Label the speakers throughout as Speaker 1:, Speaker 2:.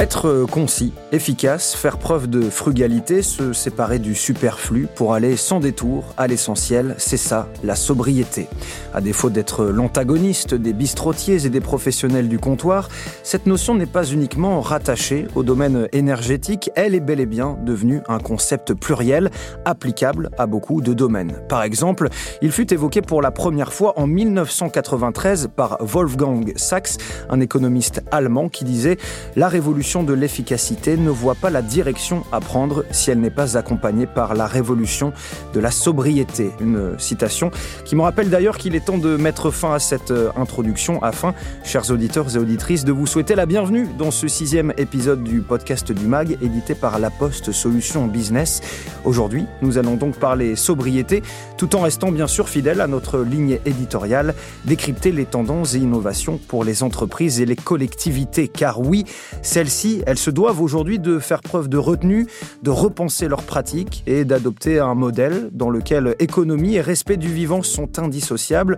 Speaker 1: Être concis, efficace, faire preuve de frugalité, se séparer du superflu pour aller sans détour à l'essentiel, c'est ça, la sobriété. À défaut d'être l'antagoniste des bistrotiers et des professionnels du comptoir, cette notion n'est pas uniquement rattachée au domaine énergétique, elle est bel et bien devenue un concept pluriel applicable à beaucoup de domaines. Par exemple, il fut évoqué pour la première fois en 1993 par Wolfgang Sachs, un économiste allemand qui disait La révolution de l'efficacité ne voit pas la direction à prendre si elle n'est pas accompagnée par la révolution de la sobriété. Une citation qui me rappelle d'ailleurs qu'il est temps de mettre fin à cette euh, introduction afin, chers auditeurs et auditrices, de vous souhaiter la bienvenue dans ce sixième épisode du podcast du MAG édité par La Poste Solutions Business. Aujourd'hui, nous allons donc parler sobriété tout en restant bien sûr fidèles à notre ligne éditoriale, décrypter les tendances et innovations pour les entreprises et les collectivités. Car oui, celles-ci elles se doivent aujourd'hui de faire preuve de retenue, de repenser leurs pratiques et d'adopter un modèle dans lequel économie et respect du vivant sont indissociables.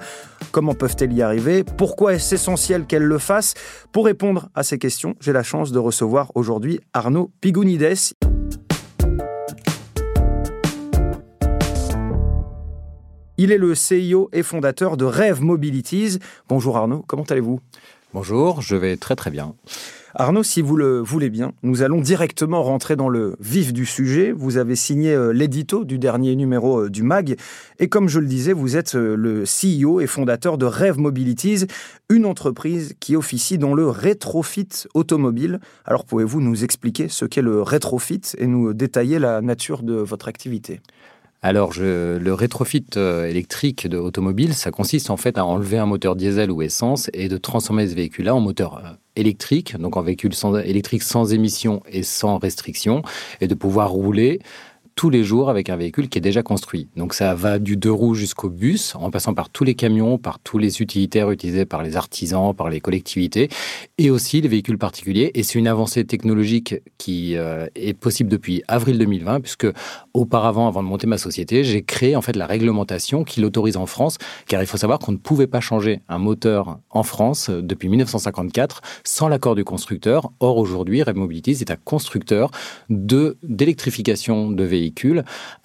Speaker 1: Comment peuvent-elles y arriver? Pourquoi est-ce essentiel qu'elles le fassent? Pour répondre à ces questions, j'ai la chance de recevoir aujourd'hui Arnaud Pigounides. Il est le CIO et fondateur de Rêve Mobilities. Bonjour Arnaud, comment allez-vous?
Speaker 2: Bonjour, je vais très très bien.
Speaker 1: Arnaud, si vous le voulez bien, nous allons directement rentrer dans le vif du sujet. Vous avez signé euh, l'édito du dernier numéro euh, du MAG. Et comme je le disais, vous êtes euh, le CEO et fondateur de Rêve Mobilities, une entreprise qui officie dans le rétrofit automobile. Alors pouvez-vous nous expliquer ce qu'est le rétrofit et nous détailler la nature de votre activité?
Speaker 2: Alors, le rétrofit électrique de automobile, ça consiste en fait à enlever un moteur diesel ou essence et de transformer ce véhicule-là en moteur électrique, donc en véhicule électrique sans émission et sans restriction, et de pouvoir rouler tous les jours avec un véhicule qui est déjà construit. Donc ça va du deux roues jusqu'au bus, en passant par tous les camions, par tous les utilitaires utilisés par les artisans, par les collectivités, et aussi les véhicules particuliers. Et c'est une avancée technologique qui euh, est possible depuis avril 2020, puisque auparavant, avant de monter ma société, j'ai créé en fait la réglementation qui l'autorise en France, car il faut savoir qu'on ne pouvait pas changer un moteur en France depuis 1954 sans l'accord du constructeur. Or aujourd'hui, Rev Mobility est un constructeur de d'électrification de véhicules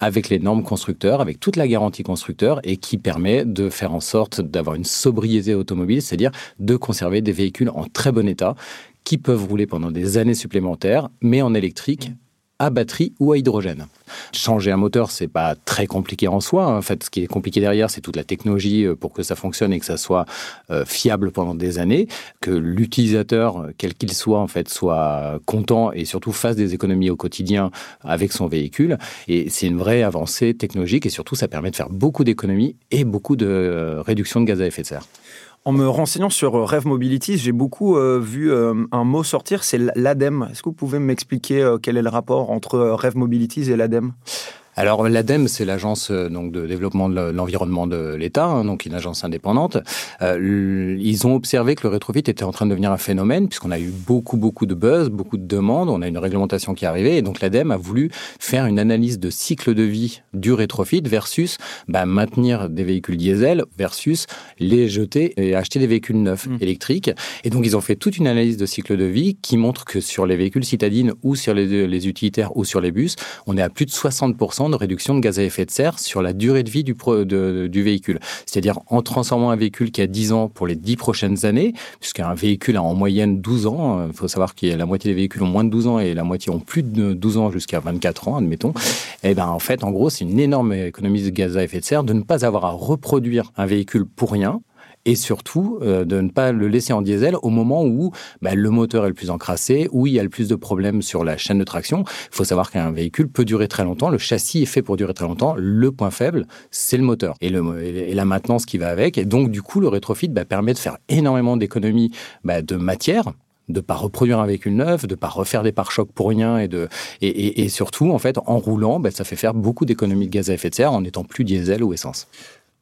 Speaker 2: avec les normes constructeurs, avec toute la garantie constructeur et qui permet de faire en sorte d'avoir une sobriété automobile, c'est-à-dire de conserver des véhicules en très bon état qui peuvent rouler pendant des années supplémentaires, mais en électrique à batterie ou à hydrogène. Changer un moteur, c'est pas très compliqué en soi. En fait, ce qui est compliqué derrière, c'est toute la technologie euh, pour que ça fonctionne et que ça soit euh, fiable pendant des années, que l'utilisateur, quel qu'il soit, en fait, soit content et surtout fasse des économies au quotidien avec son véhicule. Et c'est une vraie avancée technologique et surtout, ça permet de faire beaucoup d'économies et beaucoup de euh, réduction de gaz à effet de serre.
Speaker 1: En me renseignant sur euh, Rêve Mobility, j'ai beaucoup euh, vu euh, un mot sortir, c'est l'ADEME. Est-ce que vous pouvez m'expliquer quel est le rapport entre Rêve Mobility et l'ADEME
Speaker 2: alors l'ADEME, c'est l'agence euh, donc de développement de l'environnement de l'État, hein, donc une agence indépendante. Euh, ils ont observé que le rétrofit était en train de devenir un phénomène puisqu'on a eu beaucoup beaucoup de buzz, beaucoup de demandes, on a une réglementation qui est arrivée et donc l'ADEME a voulu faire une analyse de cycle de vie du rétrofit versus bah, maintenir des véhicules diesel versus les jeter et acheter des véhicules neufs mmh. électriques. Et donc ils ont fait toute une analyse de cycle de vie qui montre que sur les véhicules citadines ou sur les, les utilitaires ou sur les bus, on est à plus de 60% de réduction de gaz à effet de serre sur la durée de vie du, véhicule. C'est-à-dire en transformant un véhicule qui a 10 ans pour les 10 prochaines années, puisqu'un véhicule a en moyenne 12 ans, il faut savoir que la moitié des véhicules ont moins de 12 ans et la moitié ont plus de 12 ans jusqu'à 24 ans, admettons. Et eh ben en fait, en gros, c'est une énorme économie de gaz à effet de serre de ne pas avoir à reproduire un véhicule pour rien, et surtout euh, de ne pas le laisser en diesel au moment où bah, le moteur est le plus encrassé, où il y a le plus de problèmes sur la chaîne de traction. Il faut savoir qu'un véhicule peut durer très longtemps, le châssis est fait pour durer très longtemps, le point faible, c'est le moteur et, la maintenance qui va avec. Et donc du coup, le rétrofit bah, permet de faire énormément d'économies bah, de matière, de pas reproduire un véhicule neuf, de pas refaire des pare-chocs pour rien et, surtout en fait en roulant, ça fait faire beaucoup d'économies de gaz à effet de serre en étant plus diesel ou essence.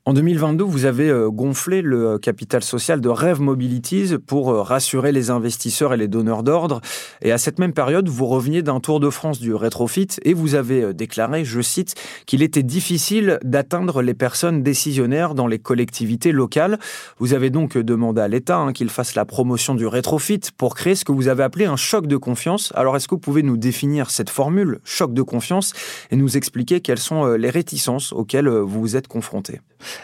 Speaker 1: En 2022, vous avez euh, gonflé le euh, capital social de Rêve Mobilities pour euh, rassurer les investisseurs et les donneurs d'ordre. Et à cette même période, vous reveniez d'un tour de France du rétrofit et vous avez déclaré, je cite, qu'il était difficile d'atteindre les personnes décisionnaires dans les collectivités locales. Vous avez donc demandé à l'État hein, qu'il fasse la promotion du rétrofit pour créer ce que vous avez appelé un choc de confiance. Alors est-ce que vous pouvez nous définir cette formule, choc de confiance, et nous expliquer quelles sont les réticences auxquelles vous vous êtes confrontés?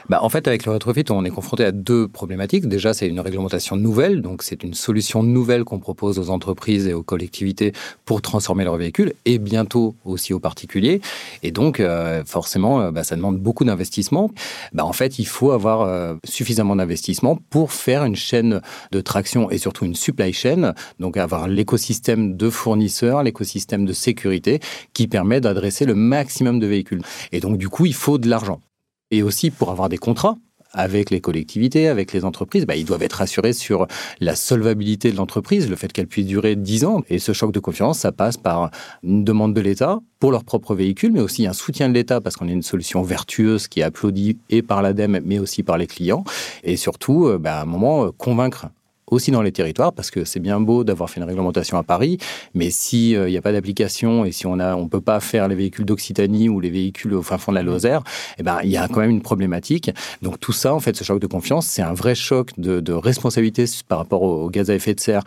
Speaker 2: Bah, en fait, avec le retrofit, on est confronté à deux problématiques. Déjà, c'est une réglementation nouvelle, donc c'est une solution nouvelle qu'on propose aux entreprises et aux collectivités pour transformer leurs véhicules, et bientôt aussi aux particuliers. Et donc, euh, forcément, euh, bah, ça demande beaucoup d'investissement. Bah, en fait, il faut avoir euh, suffisamment d'investissement pour faire une chaîne de traction et surtout une supply chain, donc avoir l'écosystème de fournisseurs, l'écosystème de sécurité qui permet d'adresser le maximum de véhicules. Et donc, du coup, il faut de l'argent et aussi pour avoir des contrats avec les collectivités, avec les entreprises, bah, ils doivent être assurés sur la solvabilité de l'entreprise, le fait qu'elle puisse durer 10 ans. Et ce choc de confiance, ça passe par une demande de l'État pour leurs propres véhicules, mais aussi un soutien de l'État parce qu'on est une solution vertueuse qui est applaudie et par l'ADEME, mais aussi par les clients. Et surtout, euh, bah, à un moment, euh, convaincre aussi dans les territoires, parce que c'est bien beau d'avoir fait une réglementation à Paris, mais s'il n'y a pas d'application et si on ne on peut pas faire les véhicules d'Occitanie ou les véhicules au fin fond de la Lozère, eh ben, il y a quand même une problématique. Donc tout ça, en fait, ce choc de confiance, c'est un vrai choc de, responsabilité par rapport au gaz à effet de serre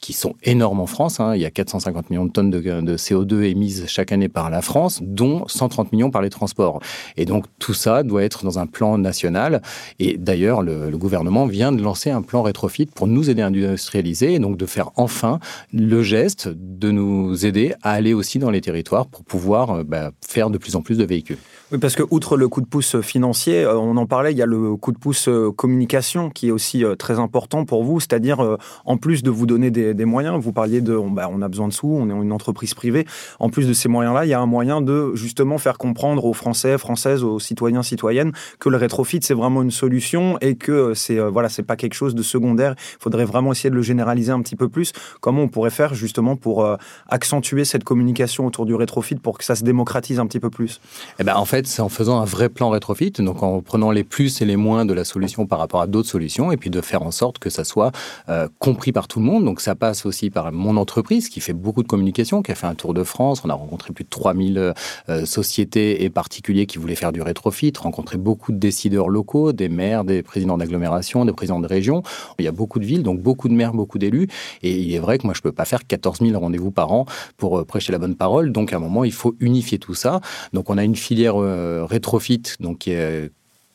Speaker 2: qui sont énormes en France. Hein. Il y a 450 millions de tonnes de, CO2 émises chaque année par la France, dont 130 millions par les transports. Et donc tout ça doit être dans un plan national. Et d'ailleurs, le, gouvernement vient de lancer un plan rétrofit pour nous aider à industrialiser et donc de faire enfin le geste de nous aider à aller aussi dans les territoires pour pouvoir euh, bah, faire de plus en plus de véhicules.
Speaker 1: Oui, parce que outre le coup de pouce financier, euh, on en parlait, il y a le coup de pouce euh, communication qui est aussi euh, très important pour vous, c'est-à-dire en plus de vous donner des, moyens, vous parliez de, bah, on a besoin de sous, on est une entreprise privée. En plus de ces moyens-là, il y a un moyen de justement faire comprendre aux Français, Françaises, aux citoyens, citoyennes que le rétrofit c'est vraiment une solution et que c'est voilà, c'est pas quelque chose de secondaire. Il faudrait vraiment essayer de le généraliser un petit peu plus. Comment on pourrait faire justement pour accentuer cette communication autour du rétrofit pour que ça se démocratise un petit peu plus?
Speaker 2: Eh ben en fait c'est en faisant un vrai plan rétrofit, donc en prenant les plus et les moins de la solution par rapport à d'autres solutions, et puis de faire en sorte que ça soit euh, compris par tout le monde. Donc ça passe aussi par mon entreprise qui fait beaucoup de communication, qui a fait un tour de France. On a rencontré plus de 3000 euh, sociétés et particuliers qui voulaient faire du rétrofit, rencontré beaucoup de décideurs locaux, des maires, des présidents d'agglomération, des présidents de région. Il y a beaucoup de villes, donc beaucoup de maires, beaucoup d'élus. Et il est vrai que moi, je ne peux pas faire 14 000 rendez-vous par an pour euh, prêcher la bonne parole. Donc à un moment, il faut unifier tout ça. Donc on a une filière euh, rétrofit, donc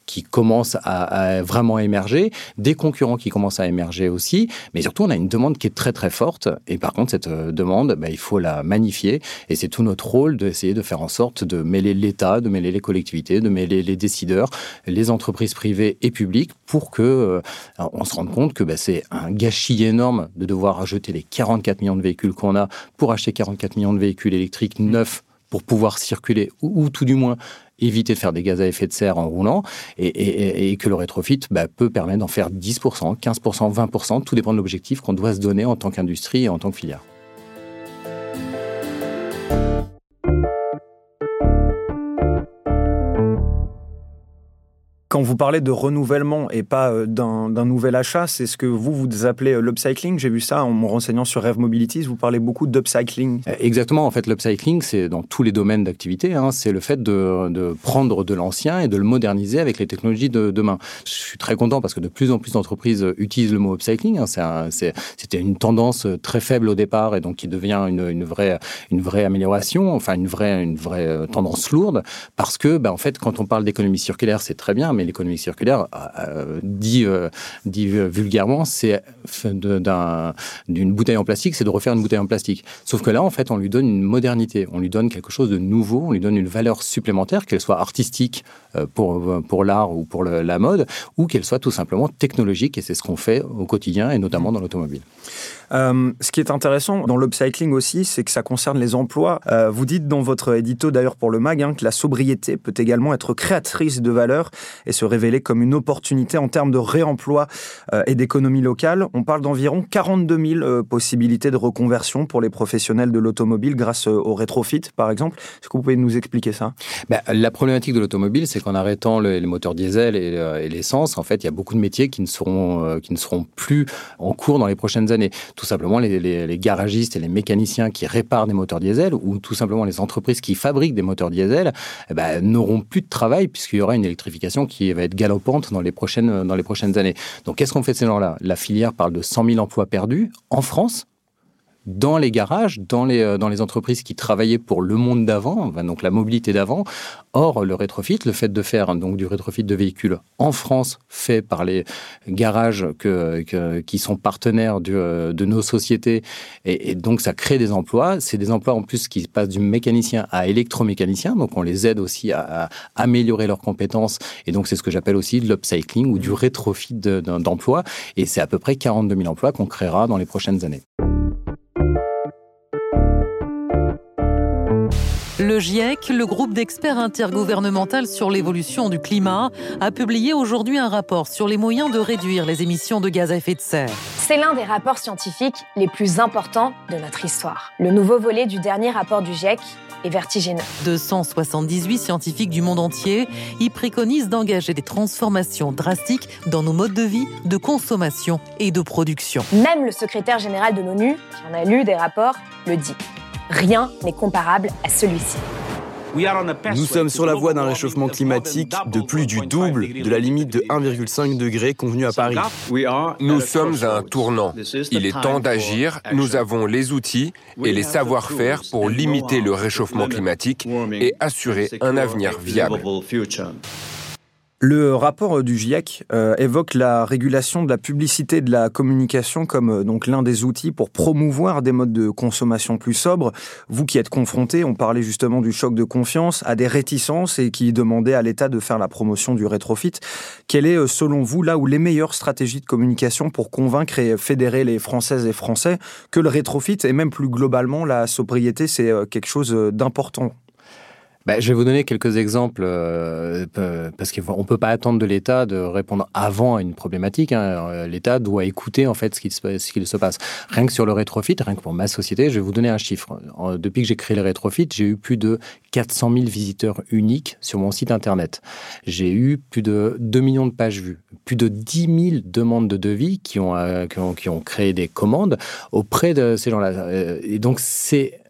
Speaker 2: qui commence à, vraiment émerger, des concurrents qui commencent à émerger aussi, mais surtout on a une demande qui est très très forte. Et par contre cette euh, demande, bah, il faut la magnifier. Et c'est tout notre rôle d'essayer de faire en sorte de mêler l'État, de mêler les collectivités, de mêler les décideurs, les entreprises privées et publiques pour que on se rende compte que bah, c'est un gâchis énorme de devoir ajouter les 44 millions de véhicules qu'on a pour acheter 44 millions de véhicules électriques neufs pour pouvoir circuler, ou, tout du moins éviter de faire des gaz à effet de serre en roulant, et, que le rétrofit bah, peut permettre d'en faire 10%, 15%, 20%, tout dépend de l'objectif qu'on doit se donner en tant qu'industrie et en tant que filière.
Speaker 1: Quand vous parlez de renouvellement et pas euh, d'un nouvel achat, c'est ce que vous, vous appelez euh, l'upcycling. J'ai vu ça en me renseignant sur Rev Mobilities. Vous parlez beaucoup d'upcycling.
Speaker 2: Euh, exactement. En fait, l'upcycling, c'est dans tous les domaines d'activité. Hein. c'est le fait de, prendre de l'ancien et de le moderniser avec les technologies de demain. Je suis très content parce que de plus en plus d'entreprises utilisent le mot upcycling. Hein. C'était une tendance très faible au départ et donc qui devient une, vraie, amélioration, enfin une vraie, une vraie tendance lourde parce que, ben, en fait, quand on parle d'économie circulaire, c'est très bien, mais l'économie circulaire, euh, dit, euh, dit vulgairement, c'est d'une bouteille en plastique, c'est de refaire une bouteille en plastique. Sauf que là, en fait, on lui donne une modernité, on lui donne quelque chose de nouveau, on lui donne une valeur supplémentaire, qu'elle soit artistique euh, pour, pour l'art ou pour la mode, ou qu'elle soit tout simplement technologique, et c'est ce qu'on fait au quotidien, et notamment dans l'automobile.
Speaker 1: ce qui est intéressant dans l'upcycling aussi, c'est que ça concerne les emplois. vous dites dans votre édito, d'ailleurs pour le MAG, hein, que la sobriété peut également être créatrice de valeur. Se révéler comme une opportunité en termes de réemploi et d'économie locale. On parle d'environ 42 000 possibilités de reconversion pour les professionnels de l'automobile grâce au rétrofit, par exemple. Est-ce que vous pouvez nous expliquer ça?
Speaker 2: Ben, La problématique de l'automobile, c'est qu'en arrêtant les moteurs diesel et l'essence, en fait, il y a beaucoup de métiers qui ne seront, plus en cours dans les prochaines années. Tout simplement, les, les garagistes et les mécaniciens qui réparent des moteurs diesel ou tout simplement les entreprises qui fabriquent des moteurs diesel eh ben, n'auront plus de travail puisqu'il y aura une électrification qui va être galopante dans les prochaines, dans les prochaines années. Donc qu'est-ce qu'on fait de ces gens-là? La filière parle de 100 000 emplois perdus en France dans les garages, dans les, euh, dans les entreprises qui travaillaient pour le monde d'avant, donc la mobilité d'avant. Or, le rétrofit, le fait de faire donc du rétrofit de véhicules en France, fait par les garages que, qui sont partenaires euh, de nos sociétés, et, donc ça crée des emplois. C'est des emplois en plus qui passent du mécanicien à électromécanicien, donc on les aide aussi à, améliorer leurs compétences, et donc c'est ce que j'appelle aussi de l'upcycling ou du rétrofit d'emplois, et c'est à peu près 42 000 emplois qu'on créera dans les prochaines années.
Speaker 3: Le GIEC, le groupe d'experts intergouvernemental sur l'évolution du climat, a publié aujourd'hui un rapport sur les moyens de réduire les émissions de gaz à effet de serre.
Speaker 4: C'est l'un des rapports scientifiques les plus importants de notre histoire. Le nouveau volet du dernier rapport du GIEC est vertigineux.
Speaker 3: 278 scientifiques du monde entier y préconisent d'engager des transformations drastiques dans nos modes de vie, de consommation et de production.
Speaker 4: Même le secrétaire général de l'ONU, qui en a lu des rapports, le dit. Rien n'est comparable à celui-ci.
Speaker 5: Nous sommes sur la voie d'un réchauffement climatique de plus du double de la limite de 1,5 degré convenue à Paris.
Speaker 6: Nous sommes à un tournant. Il est temps d'agir. Nous avons les outils et les savoir-faire pour limiter le réchauffement climatique et assurer un avenir viable.
Speaker 1: Le rapport du GIEC euh, évoque la régulation de la publicité et de la communication comme euh, donc l'un des outils pour promouvoir des modes de consommation plus sobres. Vous qui êtes confronté, on parlait justement du choc de confiance, à des réticences et qui demandaient à l'État de faire la promotion du rétrofit. Quelle est, euh, selon vous, là où les meilleures stratégies de communication pour convaincre et fédérer les Françaises et Français que le rétrofit et même plus globalement la sobriété, c'est quelque chose d'important?
Speaker 2: Bah, je vais vous donner quelques exemples euh, parce qu'on ne peut pas attendre de l'État de répondre avant à une problématique. Hein. Euh, L'État doit écouter en fait ce qu'il se, passe. Rien que sur le rétrofit, rien que pour ma société, je vais vous donner un chiffre. depuis que j'ai créé le rétrofit, j'ai eu plus de 400 000 visiteurs uniques sur mon site internet. J'ai eu plus de 2 millions de pages vues, plus de 10 000 demandes de devis qui ont, euh, qui ont, qui ont créé des commandes auprès de ces gens-là. Et donc c'est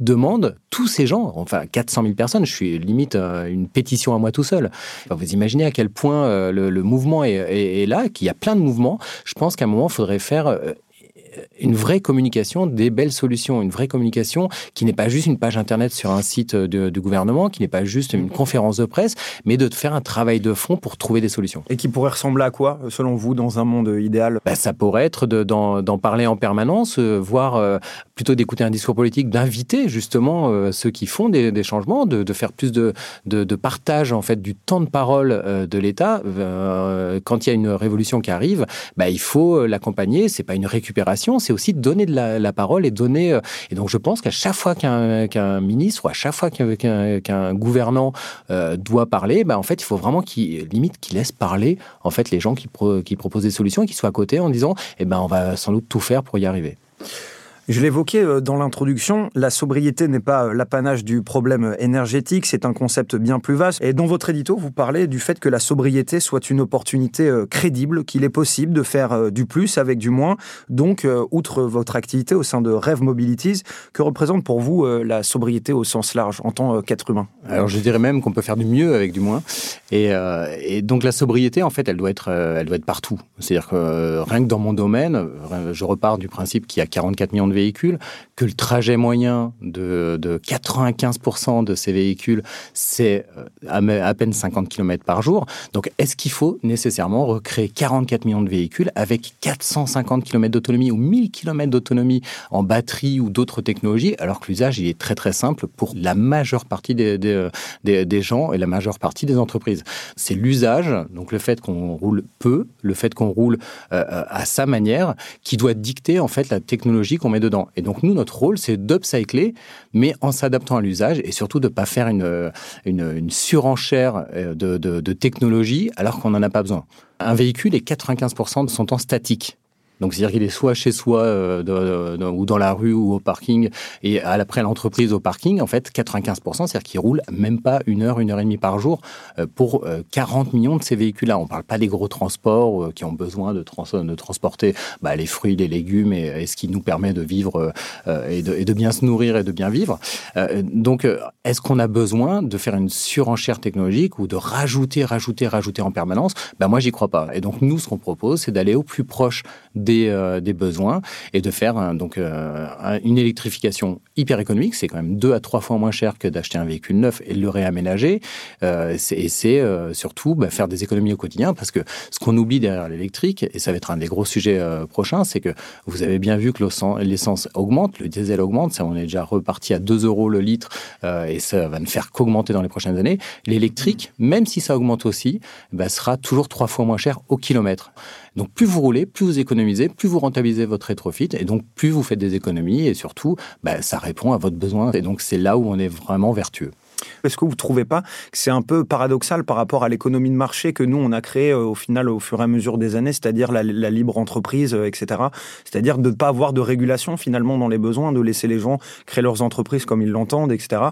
Speaker 2: demande tous ces gens, enfin 400 000 personnes, je suis limite euh, une pétition à moi tout seul. Vous imaginez à quel point euh, le, mouvement est, est là, qu'il y a plein de mouvements. Je pense qu'à un moment, il faudrait faire euh, une vraie communication, des belles solutions, une vraie communication qui n'est pas juste une page internet sur un site du gouvernement, qui n'est pas juste une conférence de presse, mais de faire un travail de fond pour trouver des solutions.
Speaker 1: Et qui pourrait ressembler à quoi, selon vous, dans un monde idéal?
Speaker 2: Bah, Ça pourrait être d'en parler en permanence, euh, voire euh, plutôt d'écouter un discours politique, d'inviter justement euh, ceux qui font des, changements, de, faire plus de, de, partage en fait du temps de parole de l'État. quand il y a une révolution qui arrive, bah, il faut l'accompagner. C'est pas une récupération, c'est aussi donner de la, parole et donner. Euh, et donc, je pense qu'à chaque fois qu'un ministre ou à chaque fois qu'un gouvernant euh, doit parler, bah, en fait, il faut vraiment qu'il limite qu'il laisse parler en fait les gens qui, qui proposent des solutions et qui soient à côté en disant, eh ben, on va sans doute tout faire pour y arriver.
Speaker 1: Je l'évoquais euh, dans l'introduction, la sobriété n'est pas euh, l'apanage du problème énergétique, c'est un concept bien plus vaste. Et dans votre édito, vous parlez du fait que la sobriété soit une opportunité euh, crédible, qu'il est possible de faire du plus avec du moins. Donc, outre votre activité au sein de Rêve Mobilities, que représente pour vous la sobriété au sens large en tant qu'être humain?
Speaker 2: Alors, je dirais même qu'on peut faire du mieux avec du moins. Et, et, donc, la sobriété, en fait, elle doit être, elle doit être partout. C'est-à-dire que rien que dans mon domaine, je repars du principe qu'il y a 44 millions de que le trajet moyen de, de 95% de ces véhicules, c'est euh, à, peine 50 km par jour. Donc, est-ce qu'il faut nécessairement recréer 44 millions de véhicules avec 450 km d'autonomie ou 1000 km d'autonomie en batterie ou d'autres technologies, alors que l'usage, il est très très simple pour la majeure partie des, des, gens et la majeure partie des entreprises. C'est l'usage, donc le fait qu'on roule peu, le fait qu'on roule euh, à sa manière, qui doit dicter en fait la technologie qu'on met dedans Et donc nous, notre rôle, c'est d'upcycler, mais en s'adaptant à l'usage et surtout de ne pas faire une, une, surenchère de, de, de technologie alors qu'on n'en a pas besoin. Un véhicule est 95% de son temps statique. Donc, c'est-à-dire qu'il est soit chez soi, euh, ou dans la rue, ou au parking, et après l'entreprise au parking, en fait, 95%, c'est-à-dire qu'il roule même pas une heure, une heure et demie par jour euh, pour 40 euh, millions de ces véhicules-là. On parle pas des gros transports qui ont besoin de, de transporter bah, les fruits, les légumes, et, ce qui nous permet de vivre et de, et, de, bien se nourrir et de bien vivre. donc, est-ce qu'on a besoin de faire une surenchère technologique ou de rajouter, rajouter, rajouter en permanence? Ben Moi, j'y crois pas. Et donc, nous, ce qu'on propose, c'est d'aller au plus proche euh, des, besoins et de faire donc euh, une électrification hyper économique. C'est quand même deux à trois fois moins cher que d'acheter un véhicule neuf et de le réaménager. Euh, et c'est surtout bah, faire des économies au quotidien parce que ce qu'on oublie derrière l'électrique, et ça va être un des gros sujets prochains, c'est que vous avez bien vu que l'essence augmente, le diesel augmente, ça on est déjà reparti à 2 euros le litre et ça va ne faire qu'augmenter dans les prochaines années. L'électrique, même si ça augmente aussi, bah, sera toujours trois fois moins cher au kilomètre. Donc plus vous roulez, plus vous économisez, plus vous rentabilisez votre rétrofit, et donc plus vous faites des économies, et surtout, bah, ça répond à votre besoin. Et donc c'est là où on est vraiment vertueux.
Speaker 1: Est-ce que vous ne trouvez pas que c'est un peu paradoxal par rapport à l'économie de marché que nous, on a créée euh, au final au fur et à mesure des années, c'est-à-dire la, libre entreprise, euh, etc. C'est-à-dire de ne pas avoir de régulation finalement dans les besoins, de laisser les gens créer leurs entreprises comme ils l'entendent, etc.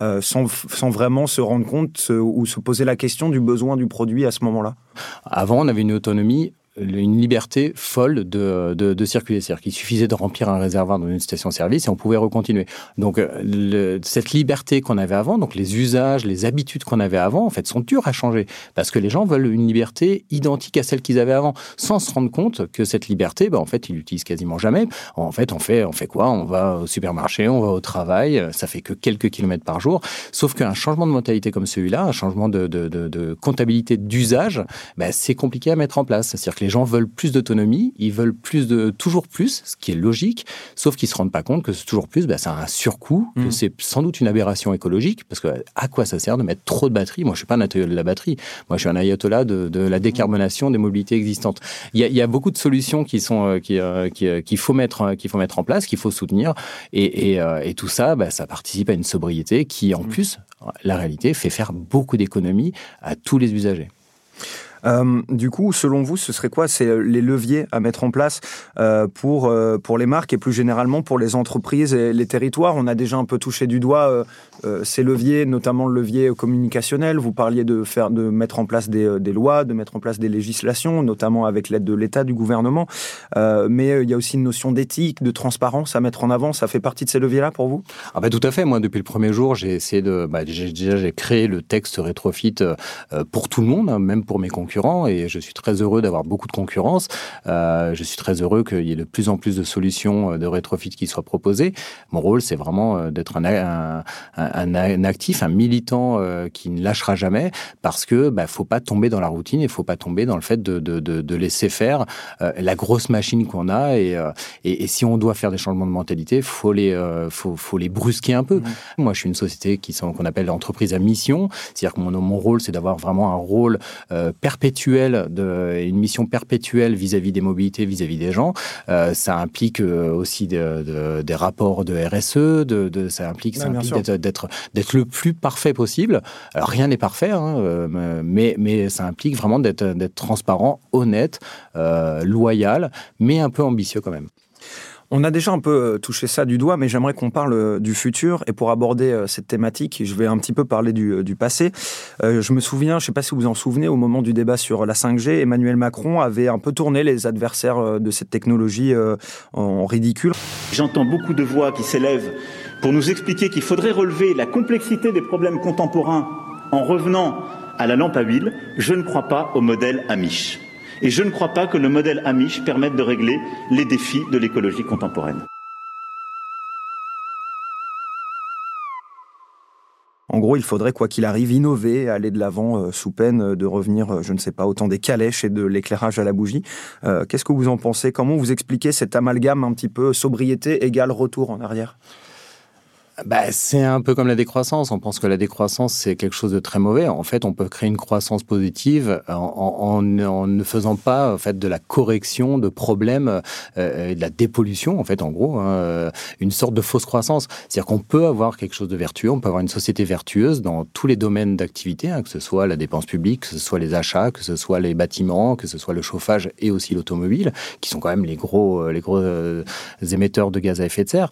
Speaker 1: Euh, sans, sans, vraiment se rendre compte ou se poser la question du besoin du produit à ce moment-là?
Speaker 2: Avant, on avait une autonomie une liberté folle de, de, de circuler. C'est-à-dire qu'il suffisait de remplir un réservoir dans une station-service et on pouvait recontinuer. Donc, euh, cette liberté qu'on avait avant, donc les usages, les habitudes qu'on avait avant, en fait, sont dures à changer. Parce que les gens veulent une liberté identique à celle qu'ils avaient avant, sans se rendre compte que cette liberté, ben, en fait, ils l'utilisent quasiment jamais. En fait, on fait, on fait quoi? On va au supermarché, on va au travail, ça fait que quelques kilomètres par jour. Sauf qu'un changement de mentalité comme celui-là, un changement de, de, de, comptabilité d'usage, ben, c'est compliqué à mettre en place. C'est-à-dire les gens veulent plus d'autonomie, ils veulent plus de toujours plus, ce qui est logique, sauf qu'ils se rendent pas compte que ce toujours plus, bah, c'est un surcoût, que mm. c'est sans doute une aberration écologique, parce que à quoi ça sert de mettre trop de batterie Moi, je suis pas un ayatollah de la batterie, moi, je suis un ayatollah de, de la décarbonation des mobilités existantes. Il y a, il y a beaucoup de solutions qui sont euh, qui euh, euh, qu'il faut mettre qu'il faut mettre en place, qu'il faut soutenir, et, et, et tout ça, bah, ça participe à une sobriété qui, en mm. plus, la réalité, fait faire beaucoup d'économies à tous les usagers.
Speaker 1: Euh, du coup, selon vous, ce serait quoi C'est euh, les leviers à mettre en place euh, pour, pour les marques et plus généralement pour les entreprises et les territoires? On a déjà un peu touché du doigt ces leviers, notamment le levier communicationnel. Vous parliez de, faire, de mettre en place des, des lois, de mettre en place des législations, notamment avec l'aide de l'État, du gouvernement. mais il y a aussi une notion d'éthique, de transparence à mettre en avant. Ça fait partie de ces leviers-là pour vous?
Speaker 2: Ah bah Tout à fait. Moi, depuis le premier jour, j'ai essayé de... Bah, déjà, créé le texte rétrofit pour tout le monde, hein, même pour mes concurrents et je suis très heureux d'avoir beaucoup de concurrence. Euh, je suis très heureux qu'il y ait de plus en plus de solutions euh, de rétrofit qui soient proposées. Mon rôle, c'est vraiment euh, d'être un, un, un, actif, un militant qui ne lâchera jamais parce que bah, faut pas tomber dans la routine et faut pas tomber dans le fait de, de, de, de laisser faire la grosse machine qu'on a et, et, et, si on doit faire des changements de mentalité, faut les faut, faut les brusquer un peu. Mmh. Moi, je suis une société qui qu'on appelle l'entreprise à mission, c'est-à-dire que mon, mon rôle, c'est d'avoir vraiment un rôle perpétuel perpétuelle, de, une mission perpétuelle vis-à-vis des mobilités, vis-à-vis des gens. Euh, ça implique euh, aussi de, des rapports de RSE, de, ça implique, d'être, d'être le plus parfait possible. Alors, rien n'est parfait, hein, euh, mais, mais ça implique vraiment d'être, d'être transparent, honnête, loyal, mais un peu ambitieux quand même.
Speaker 1: On a déjà un peu euh, touché ça du doigt, mais j'aimerais qu'on parle euh, du futur. Et pour aborder euh, cette thématique, je vais un petit peu parler du, passé. je me souviens, je ne sais pas si vous vous en souvenez, au moment du débat sur la 5G, Emmanuel Macron avait un peu tourné les adversaires de cette technologie en ridicule.
Speaker 7: J'entends beaucoup de voix qui s'élèvent pour nous expliquer qu'il faudrait relever la complexité des problèmes contemporains en revenant à la lampe à huile. Je ne crois pas au modèle Amish. Et je ne crois pas que le modèle Amish permette de régler les défis de l'écologie contemporaine.
Speaker 1: En gros, il faudrait, quoi qu'il arrive, innover, aller de l'avant euh, sous peine euh, de revenir, euh, je ne sais pas, autant des calèches et de l'éclairage à la bougie. Qu'est-ce que vous en pensez? Comment vous expliquez cet amalgame un petit peu sobriété égale retour en arrière?
Speaker 2: Bah, C'est un peu comme la décroissance. On pense que la décroissance, c'est quelque chose de très mauvais. En fait, on peut créer une croissance positive en, ne faisant pas en fait, de la correction de problèmes euh, et de la dépollution, en fait, en gros, hein, euh, une sorte de fausse croissance. C'est-à-dire qu'on peut avoir quelque chose de vertueux, on peut avoir une société vertueuse dans tous les domaines d'activité, hein, que ce soit la dépense publique, que ce soit les achats, que ce soit les bâtiments, que ce soit le chauffage et aussi l'automobile, qui sont quand même les gros, euh, les gros émetteurs de gaz à effet de serre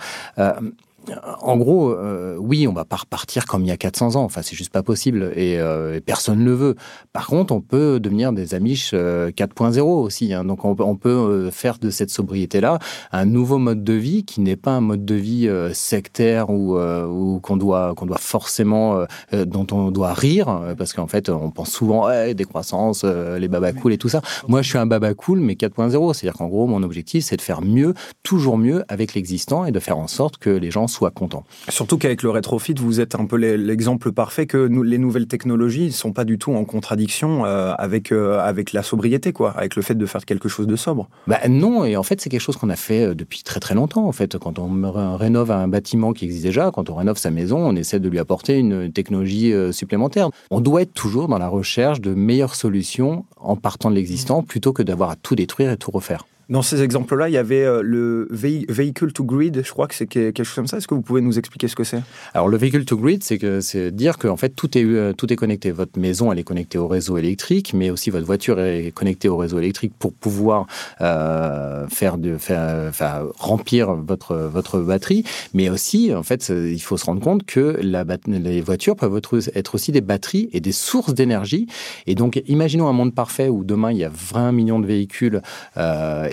Speaker 2: en gros, euh, oui, on va pas repartir comme il y a 400 ans. Enfin, c'est juste pas possible euh, et, personne ne le veut. Par contre, on peut devenir des Amish 4.0 euh, aussi. Hein. Donc, on, peut faire de cette sobriété-là un nouveau mode de vie qui n'est pas un mode de vie sectaire ou, qu'on doit qu'on doit forcément dont on doit rire parce qu'en fait, on pense souvent des décroissance, les baba cool et tout ça. Moi, je suis un baba cool, mais 4.0, c'est-à-dire qu'en gros, mon objectif, c'est de faire mieux, toujours mieux avec l'existant et de faire en sorte que les gens soit content.
Speaker 1: Surtout qu'avec le rétrofit, vous êtes un peu l'exemple parfait que les nouvelles technologies ne sont pas du tout en contradiction euh, avec, euh, avec la sobriété, quoi, avec le fait de faire quelque chose de sobre.
Speaker 2: Bah, non, et en fait, c'est quelque chose qu'on a fait euh, depuis très très longtemps. En fait, quand on rénove un bâtiment qui existe déjà, quand on rénove sa maison, on essaie de lui apporter une technologie supplémentaire. On doit être toujours dans la recherche de meilleures solutions en partant de l'existant plutôt que d'avoir à tout détruire et tout refaire.
Speaker 1: Dans ces exemples-là, il y avait euh, le vehicle to grid, je crois que c'est quelque chose comme ça. Est-ce que vous pouvez nous expliquer ce que c'est?
Speaker 2: Alors le vehicle to grid, c'est dire que fait tout est euh, tout est connecté. Votre maison, elle est connectée au réseau électrique, mais aussi votre voiture est connectée au réseau électrique pour pouvoir euh, faire de faire, remplir votre votre batterie. Mais aussi, en fait, il faut se rendre compte que les voitures peuvent être aussi des batteries et des sources d'énergie. Et donc, imaginons un monde parfait où demain il y a 20 millions de véhicules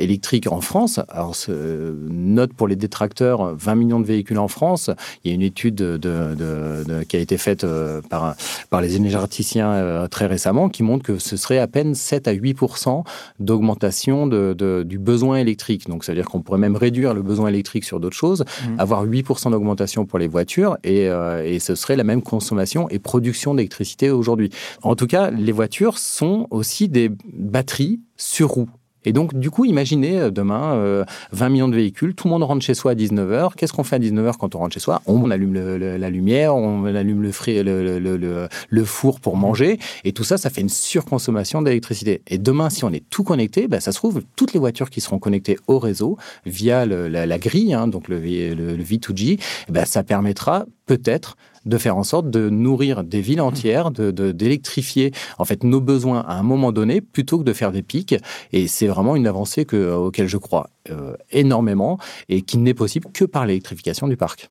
Speaker 2: électrique en France. Alors, note pour les détracteurs, 20 millions de véhicules en France. Il y a une étude de, qui a été faite euh, par, par les énergéticiens euh, très récemment qui montre que ce serait à peine 7 à 8 d'augmentation de, du besoin électrique. Donc, c'est-à-dire qu'on pourrait même réduire le besoin électrique sur d'autres choses, mmh. avoir 8% d'augmentation pour les voitures et, euh, et ce serait la même consommation et production d'électricité aujourd'hui. En tout cas, les voitures sont aussi des batteries sur roues. Et donc, du coup, imaginez euh, demain 20 euh, millions de véhicules, tout le monde rentre chez soi à 19h. Qu'est-ce qu'on fait à 19h quand on rentre chez soi? On allume la lumière, on allume le, le, four pour manger, et tout ça, ça fait une surconsommation d'électricité. Et demain, si on est tout connecté, ben, ça se trouve, toutes les voitures qui seront connectées au réseau via la, grille, hein, donc le, V2G, ben, ça permettra peut-être de faire en sorte de nourrir des villes entières, de d'électrifier en fait nos besoins à un moment donné plutôt que de faire des pics. Et c'est vraiment une avancée que, auquel je crois euh, énormément et qui n'est possible que par l'électrification du parc.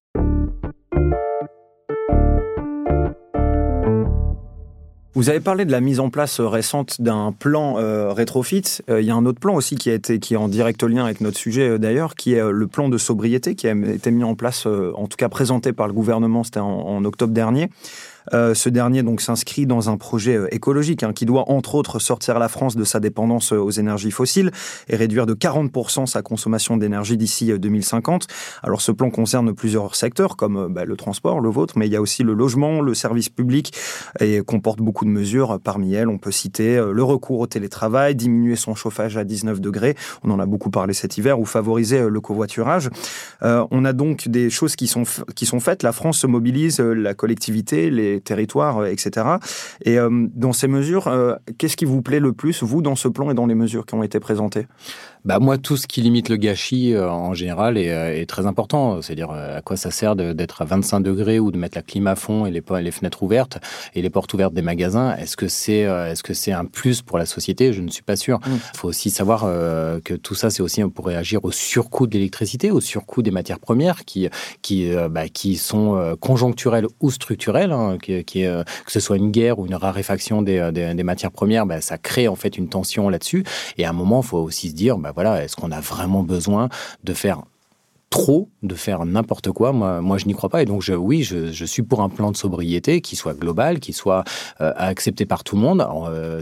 Speaker 1: Vous avez parlé de la mise en place euh, récente d'un plan euh, rétrofit. Euh, il y a un autre plan aussi qui, a été, qui est en direct lien avec notre sujet d'ailleurs, qui est le plan de sobriété qui a été mis en place, en tout cas présenté par le gouvernement, c'était en, octobre dernier. Euh, ce dernier donc s'inscrit dans un projet euh, écologique hein, qui doit entre autres sortir la France de sa dépendance euh, aux énergies fossiles et réduire de 40% sa consommation d'énergie d'ici 2050. Alors ce plan concerne plusieurs secteurs comme bah, le transport, le vôtre, mais il y a aussi le logement, le service public et comporte beaucoup de mesures. Parmi elles, on peut citer le recours au télétravail, diminuer son chauffage à 19 degrés, on en a beaucoup parlé cet hiver, ou favoriser le covoiturage. on a donc des choses qui sont, qui sont faites. La France se mobilise, la collectivité, les territoires, euh, etc. Et euh, dans ces mesures, euh, qu'est-ce qui vous plaît le plus, vous, dans ce plan et dans les mesures qui ont été présentées?
Speaker 2: Bah moi, tout ce qui limite le gâchis en général est, très important. C'est-à-dire à quoi ça sert d'être à 25 degrés ou de mettre la clim à fond et les, les fenêtres ouvertes et les portes ouvertes des magasins? Est-ce que c'est est-ce que c'est un plus pour la société? Je ne suis pas sûr. Il mm. faut aussi savoir que tout ça, c'est aussi pour réagir au surcoût de l'électricité, au surcoût des matières premières qui qui bah, qui sont conjoncturelles ou structurelles, hein, qui, euh, que ce soit une guerre ou une raréfaction des, euh, matières premières, bah, ça crée en fait une tension là-dessus. Et à un moment, il faut aussi se dire, bah, voilà, est-ce qu'on a vraiment besoin de faire trop de faire n'importe quoi? Moi, je n'y crois pas. Et donc, oui, je, suis pour un plan de sobriété qui soit global, qui soit euh, accepté par tout le monde.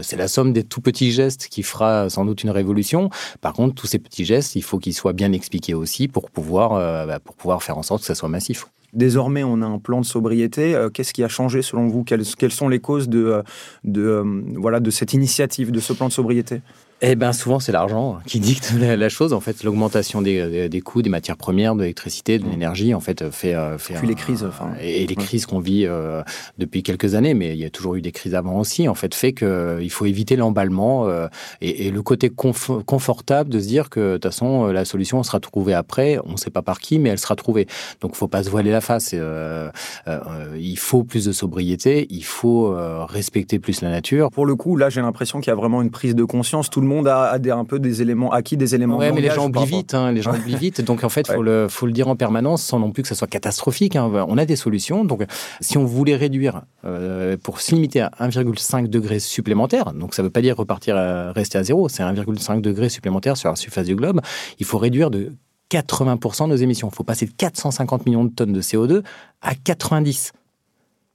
Speaker 2: c'est la somme des tout petits gestes qui fera sans doute une révolution. Par contre, tous ces petits gestes, il faut qu'ils soient bien expliqués aussi pour pouvoir, bah, pour pouvoir faire en sorte que ça soit massif.
Speaker 1: Désormais, on a un plan de sobriété. Euh, qu'est-ce qui a changé selon vous? Quelles, sont les causes de, euh, euh, voilà, de cette initiative, de ce plan de sobriété?
Speaker 2: Eh bien, souvent, c'est l'argent qui dicte la, chose. En fait, l'augmentation des, des, coûts des matières premières, de l'électricité, de l'énergie, en fait, fait.
Speaker 1: Euh, fait Puis les crises. Enfin,
Speaker 2: et, les crises qu'on vit euh, depuis quelques années, mais il y a toujours eu des crises avant aussi, en fait, fait qu'il euh, faut éviter l'emballement et, le côté confortable de se dire que, de toute façon, la solution sera trouvée après. On ne sait pas par qui, mais elle sera trouvée. Donc, il ne faut pas se voiler la face. il faut plus de sobriété, il faut respecter plus la nature.
Speaker 1: Pour le coup, là, j'ai l'impression qu'il y a vraiment une prise de conscience. Tout le monde a, un peu des éléments acquis, des éléments.
Speaker 2: Ouais, mais les gens oublient vite. Hein, les gens oublient vite. Donc en fait, faut le faut le dire en permanence, sans non plus que ça soit catastrophique. Hein. On a des solutions. Donc si on voulait réduire euh, pour se limiter à 1,5 degré supplémentaire, donc ça ne veut pas dire repartir à, rester à zéro, c'est 1,5 degré supplémentaire sur la surface du globe. Il faut réduire de 80% nos émissions. Il faut passer de 450 millions de tonnes de CO2 à 90.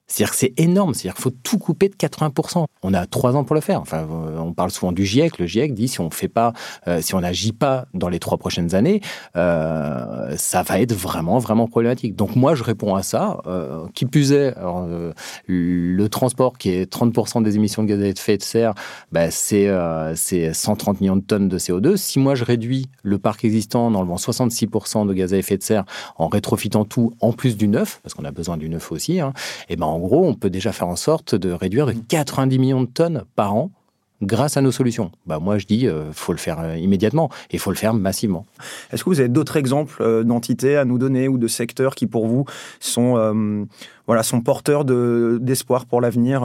Speaker 2: C'est-à-dire que c'est énorme, c'est-à-dire qu'il faut tout couper de 80%. On a trois ans pour le faire. Enfin, euh, on parle souvent du GIEC. Le GIEC dit si on fait pas, euh, si on n'agit pas dans les trois prochaines années, euh, ça va être vraiment, vraiment problématique. Donc moi, je réponds à ça. qui plus est, le transport qui est 30% des émissions de gaz à effet de serre, bah, c'est c'est 130 millions de tonnes de CO2. Si moi je réduis le parc existant en enlevant 66% de gaz à effet de serre, en rétrofitant tout en plus du neuf, parce qu'on a besoin du neuf aussi, hein, et ben en gros, on peut déjà faire en sorte de réduire de 90 millions de tonnes par an grâce à nos solutions. Bah moi, je dis, euh, faut le faire euh, immédiatement et il faut le faire massivement.
Speaker 1: Est-ce que vous avez d'autres exemples euh, d'entités à nous donner ou de secteurs qui, pour vous, sont, voilà, sont porteurs d'espoir pour l'avenir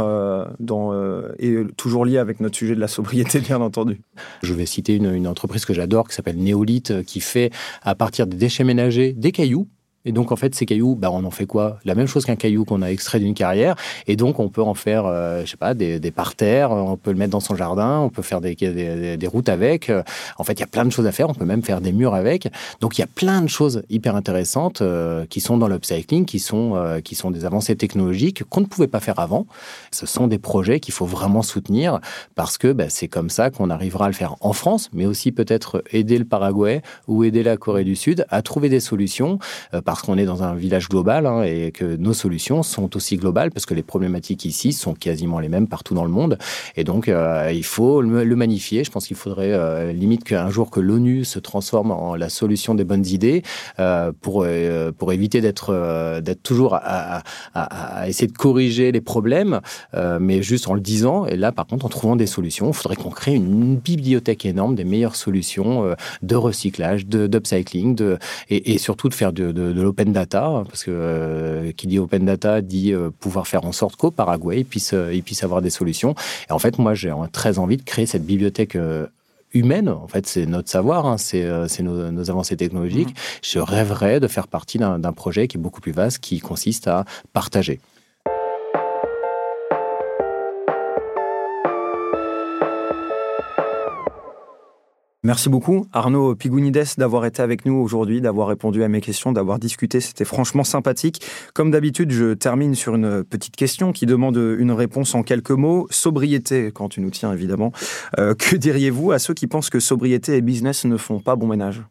Speaker 1: et toujours liés avec notre sujet de la sobriété, bien entendu?
Speaker 2: Je vais citer une, une entreprise que j'adore qui s'appelle Néolith, qui fait à partir des déchets ménagers des cailloux et donc, en fait, ces cailloux, bah, on en fait quoi? La même chose qu'un caillou qu'on a extrait d'une carrière. Et donc, on peut en faire, euh, je sais pas, des, des, parterres, on peut le mettre dans son jardin, on peut faire des, des, routes avec. En fait, il y a plein de choses à faire. On peut même faire des murs avec. Donc, il y a plein de choses hyper intéressantes euh, qui sont dans l'upcycling, qui, sont euh, qui sont des avancées technologiques qu'on ne pouvait pas faire avant. Ce sont des projets qu'il faut vraiment soutenir parce que bah, c'est comme ça qu'on arrivera à le faire en France, mais aussi peut-être aider le Paraguay ou aider la Corée du Sud à trouver des solutions qu'on est dans un village global hein, et que nos solutions sont aussi globales parce que les problématiques ici sont quasiment les mêmes partout dans le monde. Et donc, euh, il faut le, magnifier. Je pense qu'il faudrait euh, limite qu'un jour que l'ONU se transforme en la solution des bonnes idées euh, pour, pour éviter d'être d'être toujours à, essayer de corriger les problèmes, mais juste en le disant. Et là, par contre, en trouvant des solutions, il faudrait qu'on crée une, bibliothèque énorme des meilleures solutions de recyclage, d'upcycling, de, et, et, surtout de faire de, de, de l'open data, parce que euh, qui dit open data dit euh, pouvoir faire en sorte qu'au Paraguay, puisse, euh, il puisse avoir des solutions. Et en fait, moi, j'ai très envie de créer cette bibliothèque humaine. En fait, c'est notre savoir, hein, c'est nos, nos, avancées technologiques. Mmh. Je rêverais de faire partie d'un projet qui est beaucoup plus vaste, qui consiste à partager.
Speaker 1: Merci beaucoup Arnaud Pigounides d'avoir été avec nous aujourd'hui, d'avoir répondu à mes questions, d'avoir discuté. C'était franchement sympathique. Comme d'habitude, je termine sur une petite question qui demande une réponse en quelques mots. Sobriété, quand tu nous tiens évidemment. Euh, que diriez-vous à ceux qui pensent que sobriété et business ne font pas bon ménage?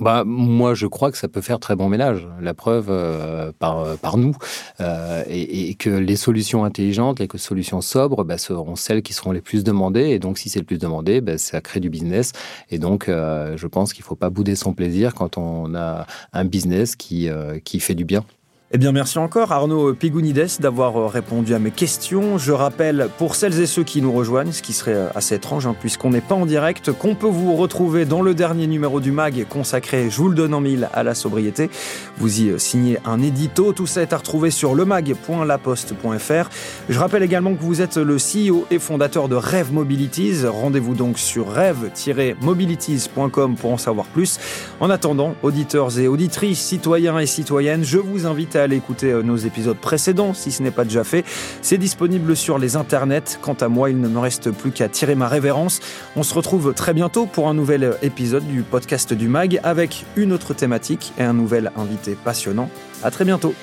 Speaker 2: Bah, moi, je crois que ça peut faire très bon ménage. La preuve euh, par, euh, par nous. Euh, et, et, que les solutions intelligentes, les solutions sobres, bah, seront celles qui seront les plus demandées. Et donc, si c'est le plus demandé, bah, ça crée du business. Et donc, je pense qu'il ne faut pas bouder son plaisir quand on a un business qui, qui fait du bien.
Speaker 1: Eh bien, merci encore Arnaud Pigounides d'avoir euh, répondu à mes questions. Je rappelle, pour celles et ceux qui nous rejoignent, ce qui serait euh, assez étrange hein, puisqu'on n'est pas en direct, qu'on peut vous retrouver dans le dernier numéro du MAG consacré, je vous le donne en mille, à la sobriété. Vous y euh, signez un édito. Tout ça est à retrouver sur lemag.laposte.fr. Je rappelle également que vous êtes le CEO et fondateur de Rêve Mobilities. Rendez-vous donc sur rêve-mobilities.com pour en savoir plus. En attendant, auditeurs et auditrices, citoyens et citoyennes, je vous invite à à aller écouter euh, nos épisodes précédents si ce n'est pas déjà fait. C'est disponible sur les internets. Quant à moi, il ne me reste plus qu'à tirer ma révérence. On se retrouve très bientôt pour un nouvel euh, épisode du podcast du MAG avec une autre thématique et un nouvel invité passionnant. À très bientôt.